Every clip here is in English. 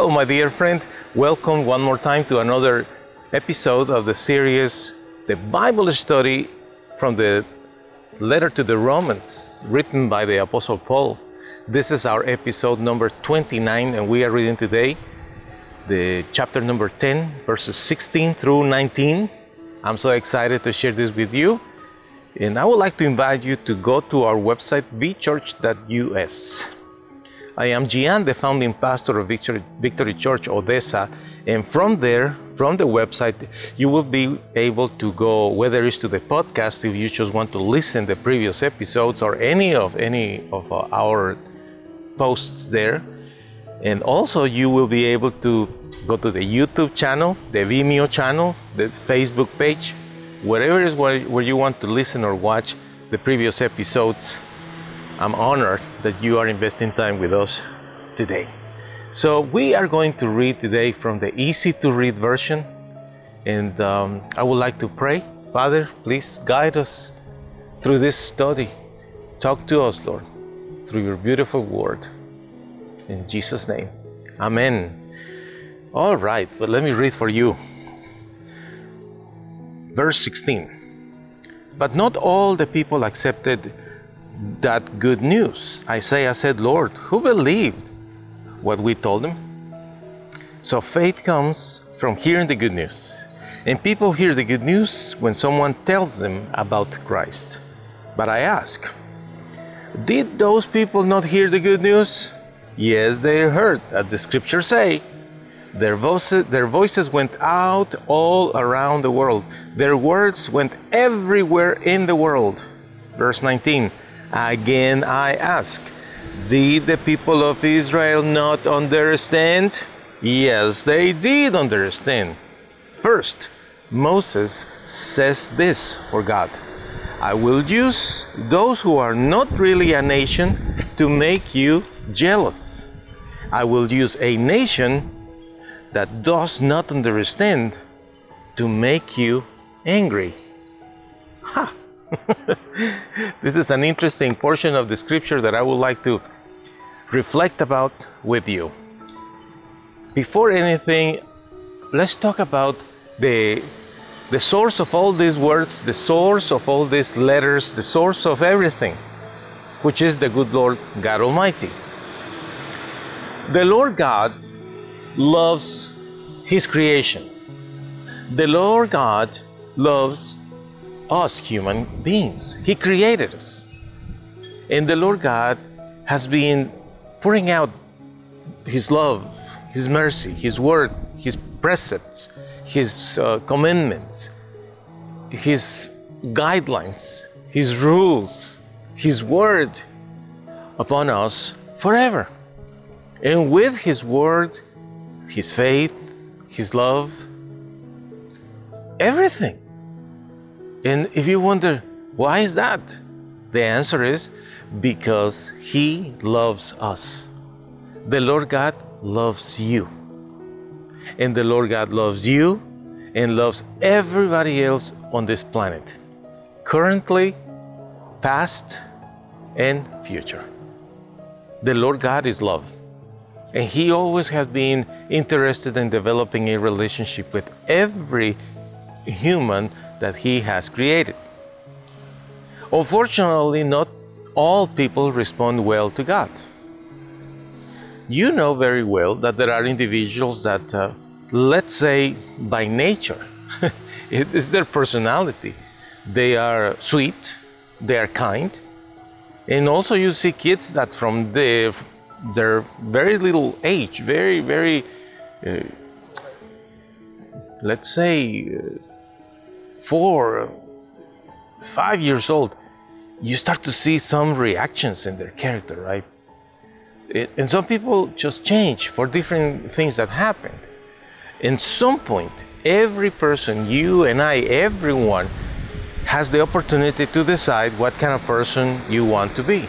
Hello, my dear friend. Welcome one more time to another episode of the series, The Bible Study from the letter to the Romans, written by the Apostle Paul. This is our episode number 29, and we are reading today the chapter number 10, verses 16 through 19. I'm so excited to share this with you. And I would like to invite you to go to our website, bchurch.us. I am Gian, the founding pastor of Victory, Victory Church Odessa, and from there, from the website, you will be able to go whether it's to the podcast if you just want to listen the previous episodes or any of any of uh, our posts there. And also you will be able to go to the YouTube channel, the Vimeo channel, the Facebook page, wherever is where, where you want to listen or watch the previous episodes. I'm honored that you are investing time with us today. So, we are going to read today from the easy to read version, and um, I would like to pray. Father, please guide us through this study. Talk to us, Lord, through your beautiful word. In Jesus' name, Amen. All right, but let me read for you. Verse 16. But not all the people accepted that good news. Isaiah said, Lord, who believed what we told them? So faith comes from hearing the good news. And people hear the good news when someone tells them about Christ. But I ask, did those people not hear the good news? Yes, they heard, as the scriptures say. Their voices, their voices went out all around the world. Their words went everywhere in the world. Verse 19 Again I ask, did the people of Israel not understand? Yes, they did understand. First, Moses says this for God I will use those who are not really a nation to make you jealous. I will use a nation that does not understand to make you angry. Ha! this is an interesting portion of the scripture that I would like to reflect about with you. Before anything, let's talk about the the source of all these words, the source of all these letters, the source of everything, which is the good Lord God Almighty. The Lord God loves His creation. The Lord God loves us human beings. He created us. And the Lord God has been pouring out His love, His mercy, His word, His precepts, His uh, commandments, His guidelines, His rules, His word upon us forever. And with His word, His faith, His love, everything. And if you wonder, why is that? The answer is because He loves us. The Lord God loves you. And the Lord God loves you and loves everybody else on this planet, currently, past, and future. The Lord God is love. And He always has been interested in developing a relationship with every human that He has created. Unfortunately, not all people respond well to God. You know very well that there are individuals that, uh, let's say, by nature, it is their personality. They are sweet, they are kind, and also you see kids that from the, their very little age, very, very, uh, let's say, uh, four, five years old, you start to see some reactions in their character, right? And some people just change for different things that happened. In some point, every person, you and I, everyone, has the opportunity to decide what kind of person you want to be.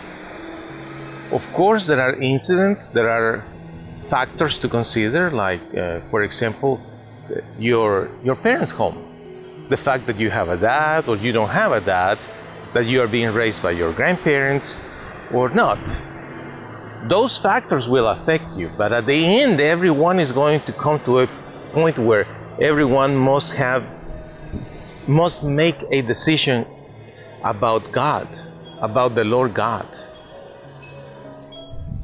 Of course, there are incidents, there are factors to consider, like, uh, for example, your, your parents' home. The fact that you have a dad or you don't have a dad, that you are being raised by your grandparents or not. those factors will affect you, but at the end, everyone is going to come to a point where everyone must have must make a decision about God, about the Lord God.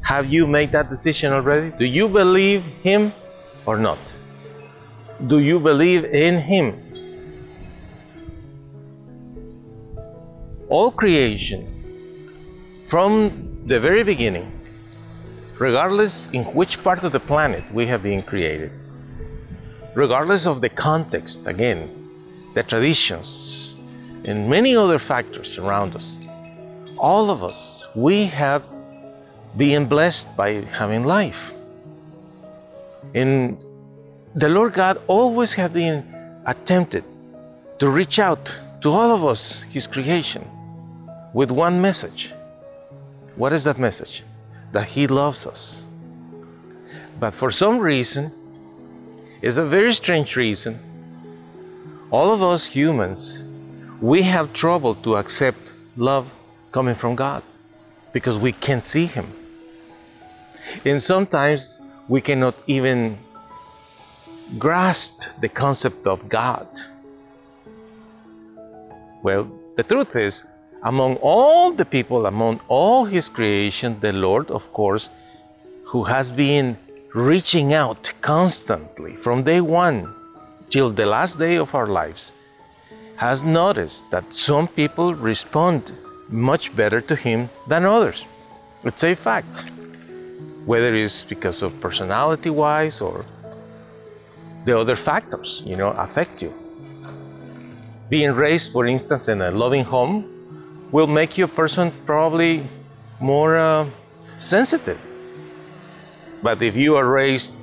Have you made that decision already? Do you believe Him or not? Do you believe in Him? All creation, from the very beginning, regardless in which part of the planet we have been created, regardless of the context, again, the traditions, and many other factors around us, all of us, we have been blessed by having life. And the Lord God always has been attempted to reach out to all of us, His creation, with one message. What is that message? That He loves us. But for some reason, it's a very strange reason, all of us humans, we have trouble to accept love coming from God because we can't see Him. And sometimes we cannot even grasp the concept of God. Well, the truth is, among all the people, among all His creation, the Lord, of course, who has been reaching out constantly from day one till the last day of our lives, has noticed that some people respond much better to Him than others. It's a fact. Whether it's because of personality wise or the other factors, you know, affect you. Being raised, for instance, in a loving home will make you a person probably more uh, sensitive. But if you are raised,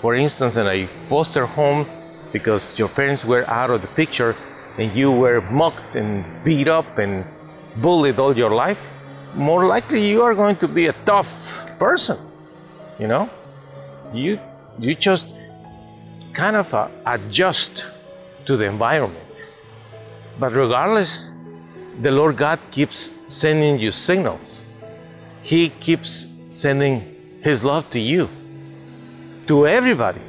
for instance, in a foster home because your parents were out of the picture and you were mocked and beat up and bullied all your life, more likely you are going to be a tough person. You know, you you just kind of uh, adjust to the environment. But regardless, the Lord God keeps sending you signals. He keeps sending His love to you, to everybody.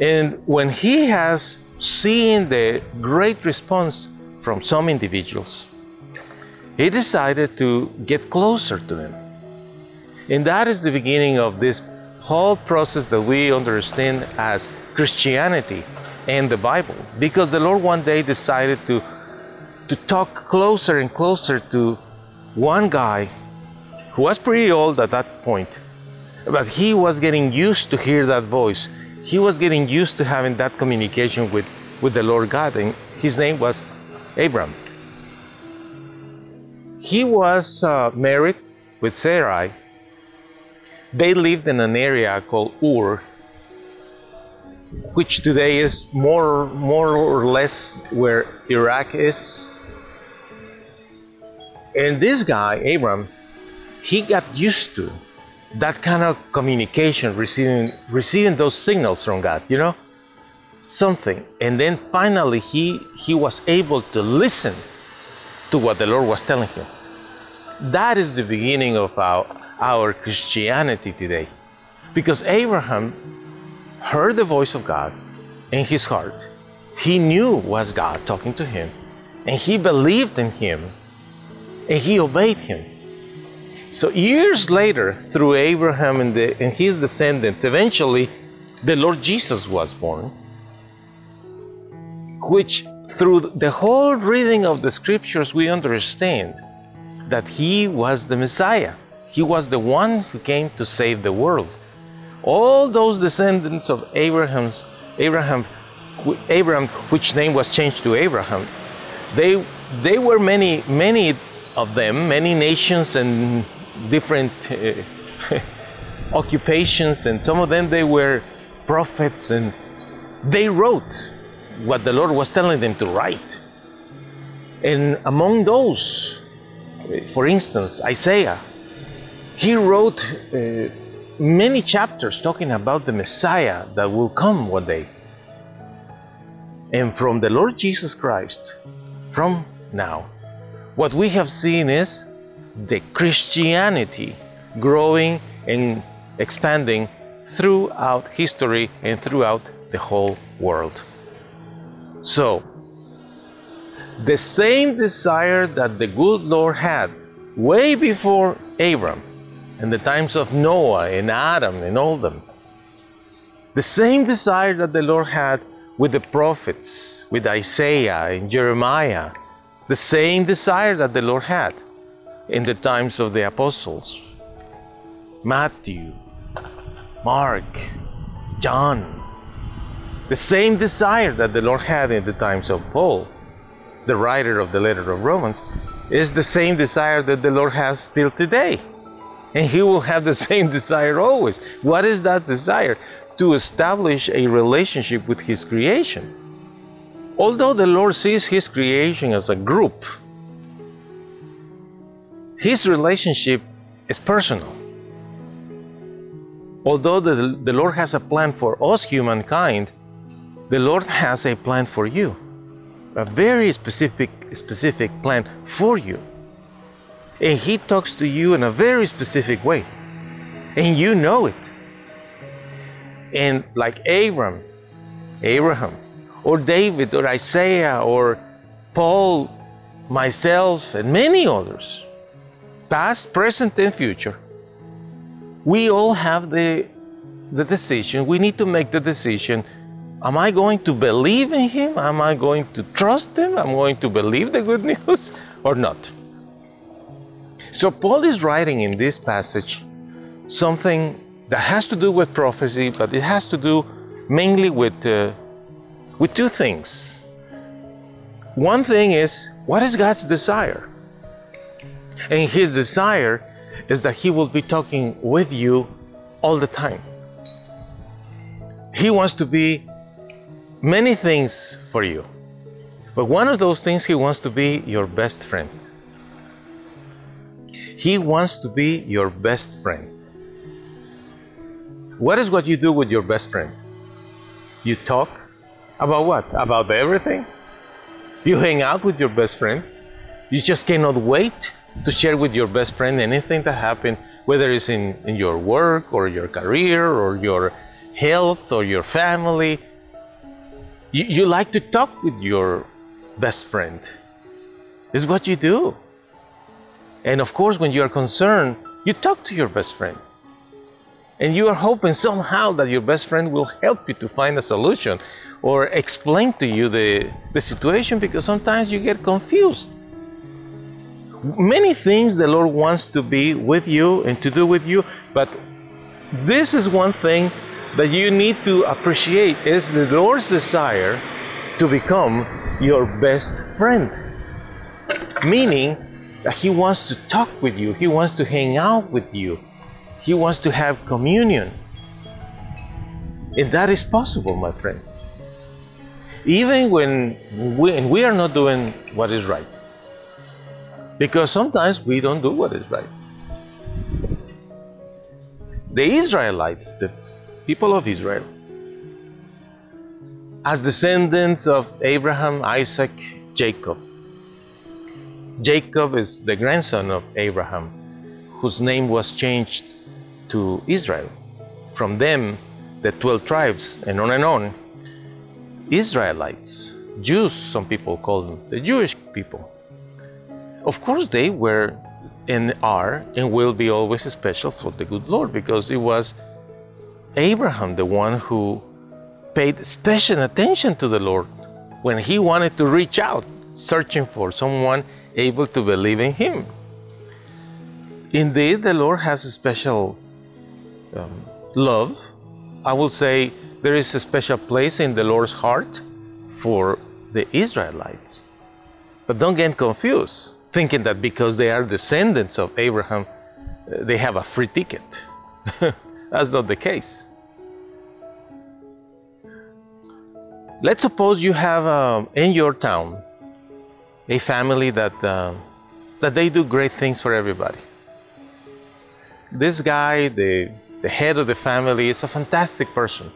And when He has seen the great response from some individuals, He decided to get closer to them. And that is the beginning of this whole process that we understand as Christianity and the Bible. Because the Lord one day decided to, to talk closer and closer to one guy who was pretty old at that point, but he was getting used to hear that voice. He was getting used to having that communication with, with the Lord God, and his name was Abram. He was uh, married with Sarai. They lived in an area called Ur, which today is more, more or less where Iraq is. And this guy, Abram, he got used to that kind of communication, receiving, receiving those signals from God, you know, something. And then finally, he, he was able to listen to what the Lord was telling him. That is the beginning of our, our Christianity today. Because Abraham heard the voice of God in his heart. He knew was God talking to him, and he believed in him, and he obeyed him. So years later, through Abraham and, the, and his descendants, eventually the Lord Jesus was born, which through the whole reading of the scriptures we understand that he was the Messiah. He was the one who came to save the world. All those descendants of Abraham's Abraham Abraham, which name was changed to Abraham, they they were many many of them, many nations and different uh, occupations, and some of them they were prophets, and they wrote what the Lord was telling them to write. And among those, for instance, Isaiah, he wrote uh, many chapters talking about the Messiah that will come one day. And from the Lord Jesus Christ, from now, what we have seen is the Christianity growing and expanding throughout history and throughout the whole world. So, the same desire that the good Lord had way before Abram, in the times of Noah and Adam and all them, the same desire that the Lord had with the prophets, with Isaiah and Jeremiah, the same desire that the Lord had in the times of the apostles Matthew, Mark, John, the same desire that the Lord had in the times of Paul, the writer of the letter of Romans, is the same desire that the Lord has still today. And He will have the same desire always. What is that desire? To establish a relationship with His creation. Although the Lord sees His creation as a group, His relationship is personal. Although the, the Lord has a plan for us, humankind, the Lord has a plan for you, a very specific, specific plan for you. And He talks to you in a very specific way, and you know it. And like Abram, Abraham, or David, or Isaiah, or Paul, myself, and many others, past, present, and future, we all have the, the decision. We need to make the decision Am I going to believe in him? Am I going to trust him? Am I going to believe the good news or not? So, Paul is writing in this passage something that has to do with prophecy, but it has to do mainly with, uh, with two things. One thing is, what is God's desire? And his desire is that he will be talking with you all the time. He wants to be many things for you. But one of those things, He wants to be your best friend. He wants to be your best friend. What is what you do with your best friend? You talk about what? About everything? You hang out with your best friend. You just cannot wait to share with your best friend anything that happened, whether it's in, in your work or your career or your health or your family you, you like to talk with your best friend. It's what you do. And of course, when you are concerned, you talk to your best friend. And you are hoping somehow that your best friend will help you to find a solution or explain to you the, the situation because sometimes you get confused. Many things the Lord wants to be with you and to do with you, but this is one thing that you need to appreciate is the Lord's desire to become your best friend. Meaning that He wants to talk with you, He wants to hang out with you, He wants to have communion. And that is possible, my friend. Even when we, we are not doing what is right. Because sometimes we don't do what is right. The Israelites, the people of Israel. As descendants of Abraham, Isaac, Jacob. Jacob is the grandson of Abraham, whose name was changed to Israel. From them, the 12 tribes, and on and on. Israelites, Jews, some people call them, the Jewish people. Of course, they were and are and will be always special for the good Lord because it was Abraham the one who paid special attention to the Lord when he wanted to reach out, searching for someone able to believe in him. Indeed, the Lord has a special um, love. I will say there is a special place in the Lord's heart for the Israelites. But don't get confused, thinking that because they are descendants of Abraham, uh, they have a free ticket. That's not the case. Let's suppose you have uh, in your town a family that, uh, that they do great things for everybody. This guy, the, the head of the family, is a fantastic person.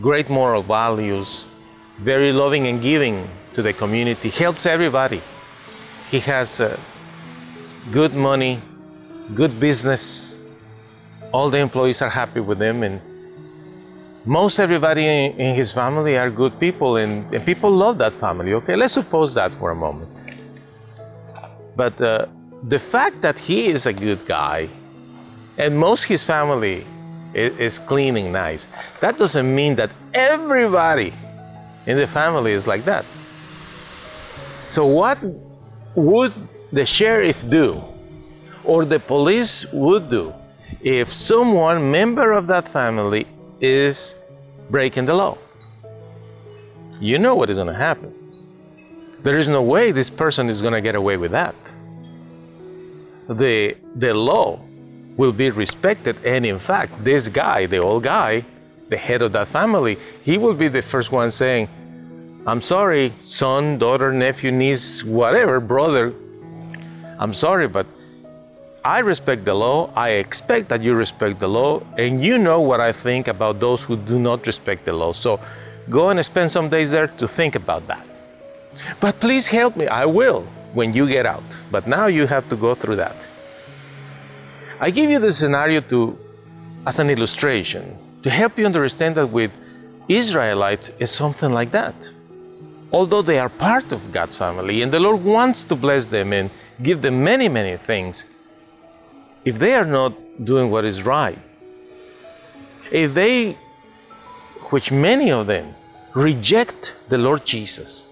Great moral values, very loving and giving to the community, helps everybody. He has uh, good money, good business, all the employees are happy with him and most everybody in, his family are good people and, and, people love that family okay? Let's suppose that for a moment. But uh, the fact that he is a good guy and most his family is, clean and nice that doesn't mean that everybody in the family is like that so what would the sheriff do or the police would do if someone member of that family is breaking the law. You know what is going to happen. There is no way this person is going to get away with that. The, the law will be respected, and in fact, this guy, the old guy, the head of that family, he will be the first one saying, I'm sorry, son, daughter, nephew, niece, whatever, brother, I'm sorry, but I respect the law. I expect that you respect the law. And you know what I think about those who do not respect the law. So go and spend some days there to think about that. But please help me. I will when you get out. But now you have to go through that. I give you the scenario to, as an illustration to help you understand that with Israelites is something like that. Although they are part of God's family and the Lord wants to bless them and give them many, many things, if they are not doing what is right, if they, which many of them, reject the Lord Jesus,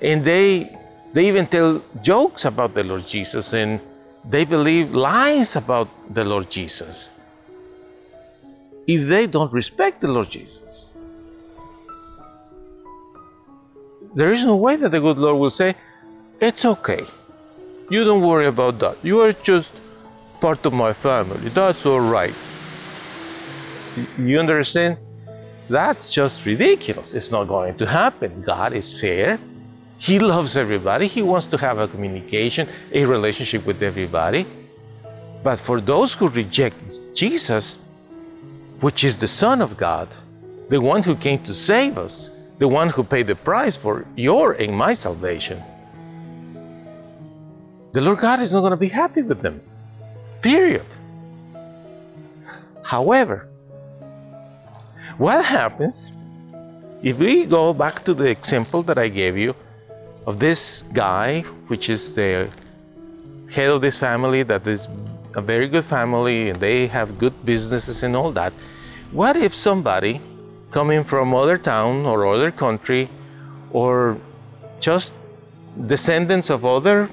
and they they even tell jokes about the Lord Jesus and they believe lies about the Lord Jesus. If they don't respect the Lord Jesus, there is no way that the good Lord will say, It's okay. You don't worry about that. You are just part of my family. That's all right. You understand? That's just ridiculous. It's not going to happen. God is fair. He loves everybody. He wants to have a communication, a relationship with everybody. But for those who reject Jesus, which is the Son of God, the one who came to save us, the one who paid the price for your and my salvation, the Lord God is not going to be happy with them. Period. However, what happens if we go back to the example that I gave you of this guy, which is the head of this family, that is a very good family and they have good businesses and all that. What if somebody coming from other town or other country or just descendants of other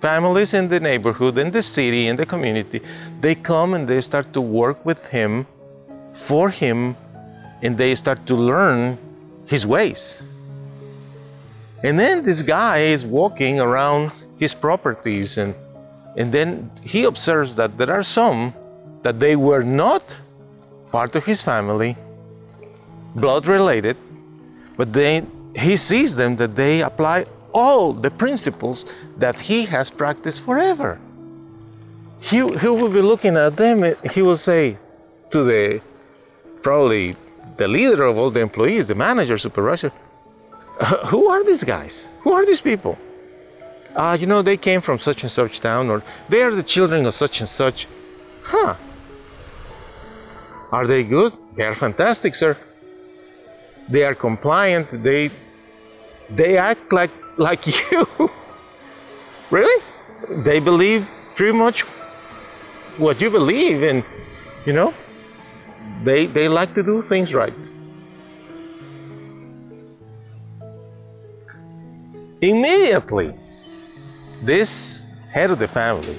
families in the neighborhood, in the city, in the community, they come and they start to work with him, for him, and they start to learn his ways. And then this guy is walking around his properties and and then he observes that there are some that they were not part of his family, blood related, but then he sees them that they apply all the principles that he has practiced forever. He, he will be looking at them, he will say to the probably the leader of all the employees, the manager, supervisor, who are these guys? Who are these people? Uh, you know, they came from such and such town, or they are the children of such and such. Huh. Are they good? They are fantastic, sir. They are compliant. They they act like like you. really? They believe pretty much what you believe, and you know, they they like to do things right. Immediately, this head of the family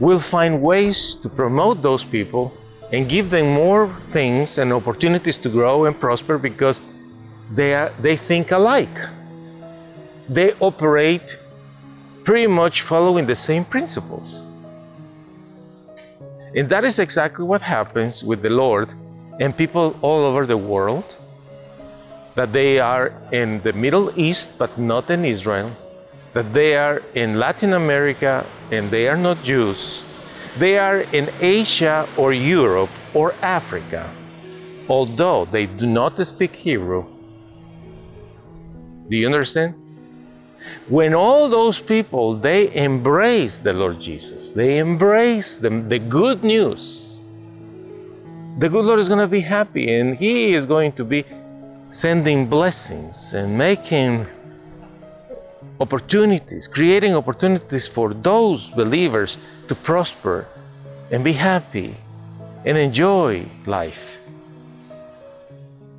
will find ways to promote those people and give them more things and opportunities to grow and prosper because they, are, they think alike they operate pretty much following the same principles. And that is exactly what happens with the Lord and people all over the world that they are in the Middle East but not in Israel, that they are in Latin America and they are not Jews, they are in Asia or Europe or Africa, although they do not speak Hebrew. Do you understand? When all those people, they embrace the Lord Jesus, they embrace the, the good news, the good Lord is going to be happy and He is going to be sending blessings and making opportunities, creating opportunities for those believers to prosper and be happy and enjoy life.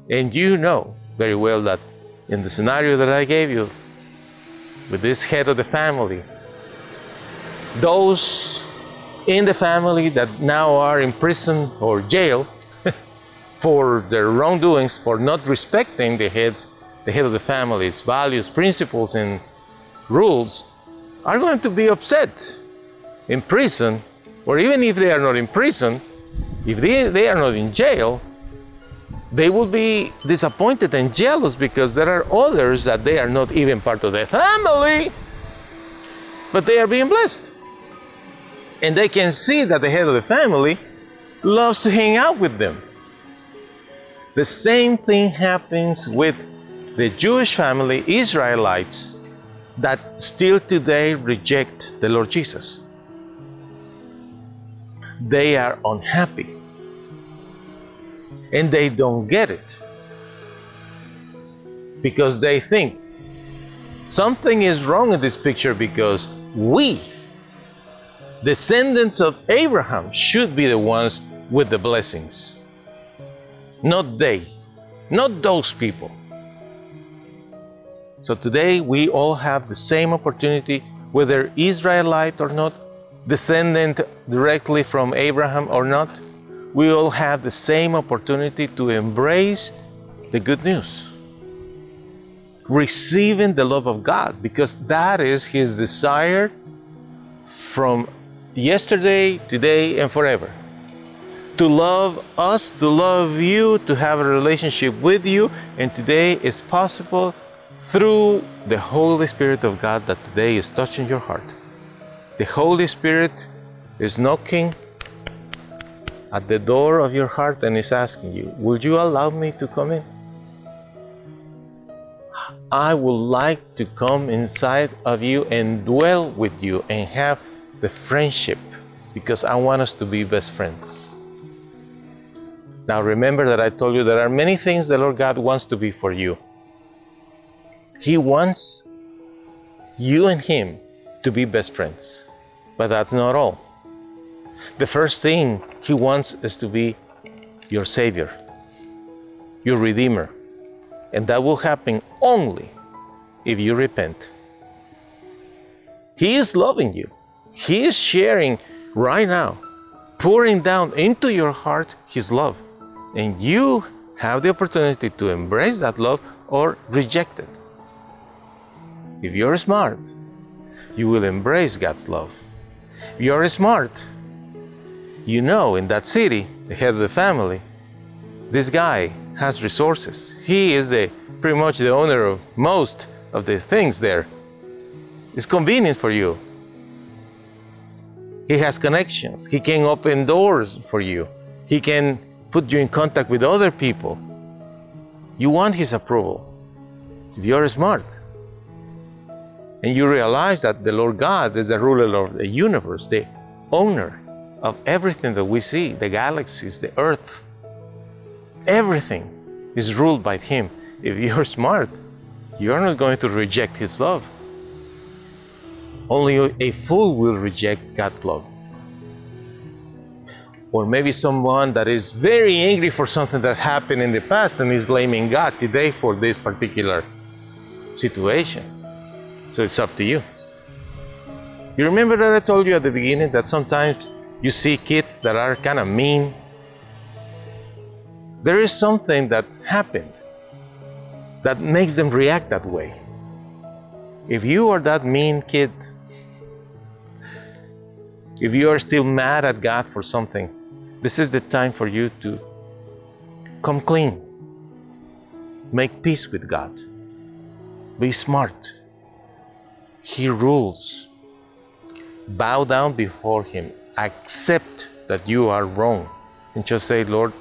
And you know very well that in the scenario that I gave you, with this head of the family, those in the family that now are in prison or jail for their wrongdoings, for not respecting the heads, the head of the family's values, principles, and rules, are going to be upset in prison, or even if they are not in prison, if they, they are not in jail, they will be disappointed and jealous because there are others that they are not even part of the family, but they are being blessed. And they can see that the head of the family loves to hang out with them. The same thing happens with the Jewish family, Israelites, that still today reject the Lord Jesus. They are unhappy. And they don't get it. Because they think something is wrong in this picture because we, descendants of Abraham, should be the ones with the blessings, not they, not those people. So today we all have the same opportunity, whether Israelite or not, descendant directly from Abraham or not we all have the same opportunity to embrace the good news. Receiving the love of God, because that is His desire from yesterday, today, and forever. To love us, to love you, to have a relationship with you, and today is possible through the Holy Spirit of God that today is touching your heart. The Holy Spirit is knocking at the door of your heart and is asking you, Would you allow me to come in? I would like to come inside of you and dwell with you and have the friendship because I want us to be best friends. Now remember that I told you there are many things the Lord God wants to be for you. He wants you and Him to be best friends, but that's not all. The first thing He wants is to be your Savior, your Redeemer. And that will happen only if you repent. He is loving you. He is sharing right now, pouring down into your heart His love. And you have the opportunity to embrace that love or reject it. If you're smart, you will embrace God's love. If you're smart, you know in that city, the head of the family, this guy has resources. He is the, pretty much the owner of most of the things there. It's convenient for you. He has connections. He can open doors for you. He can put you in contact with other people. You want his approval. If you're smart and you realize that the Lord God is the ruler of the universe, the owner, of everything that we see the galaxies, the earth. Everything is ruled by Him. If you're smart, you're not going to reject His love. Only a fool will reject God's love. Or maybe someone that is very angry for something that happened in the past and is blaming God today for this particular situation. So it's up to you. You remember that I told you at the beginning that sometimes you see kids that are kind of mean. There is something that happened that makes them react that way. If you are that mean kid, if you are still mad at God for something, this is the time for you to come clean. Make peace with God. Be smart. He rules. Bow down before Him accept that you are wrong and just say, Lord,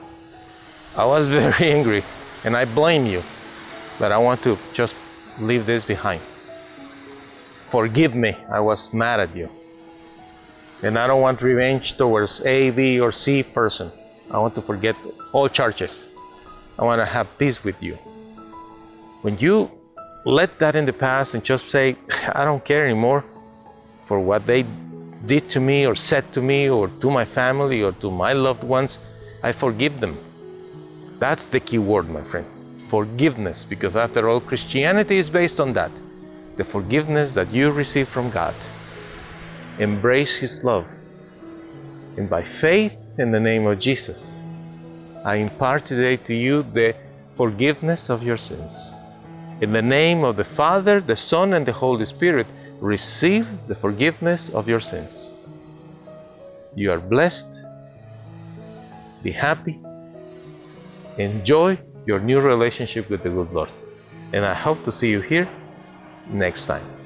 I was very angry and I blame you, but I want to just leave this behind. Forgive me, I was mad at you. And I don't want revenge towards A, B, or C person. I want to forget all charges. I want to have peace with you. When you let that in the past and just say, I don't care anymore for what they did to me or said to me or to my family or to my loved ones, I forgive them. That's the key word, my friend. Forgiveness, because after all, Christianity is based on that the forgiveness that you receive from God. Embrace His love. And by faith in the name of Jesus, I impart today to you the forgiveness of your sins. In the name of the Father, the Son, and the Holy Spirit, receive the forgiveness of your sins. You are blessed. Be happy. Enjoy your new relationship with the good Lord. And I hope to see you here next time.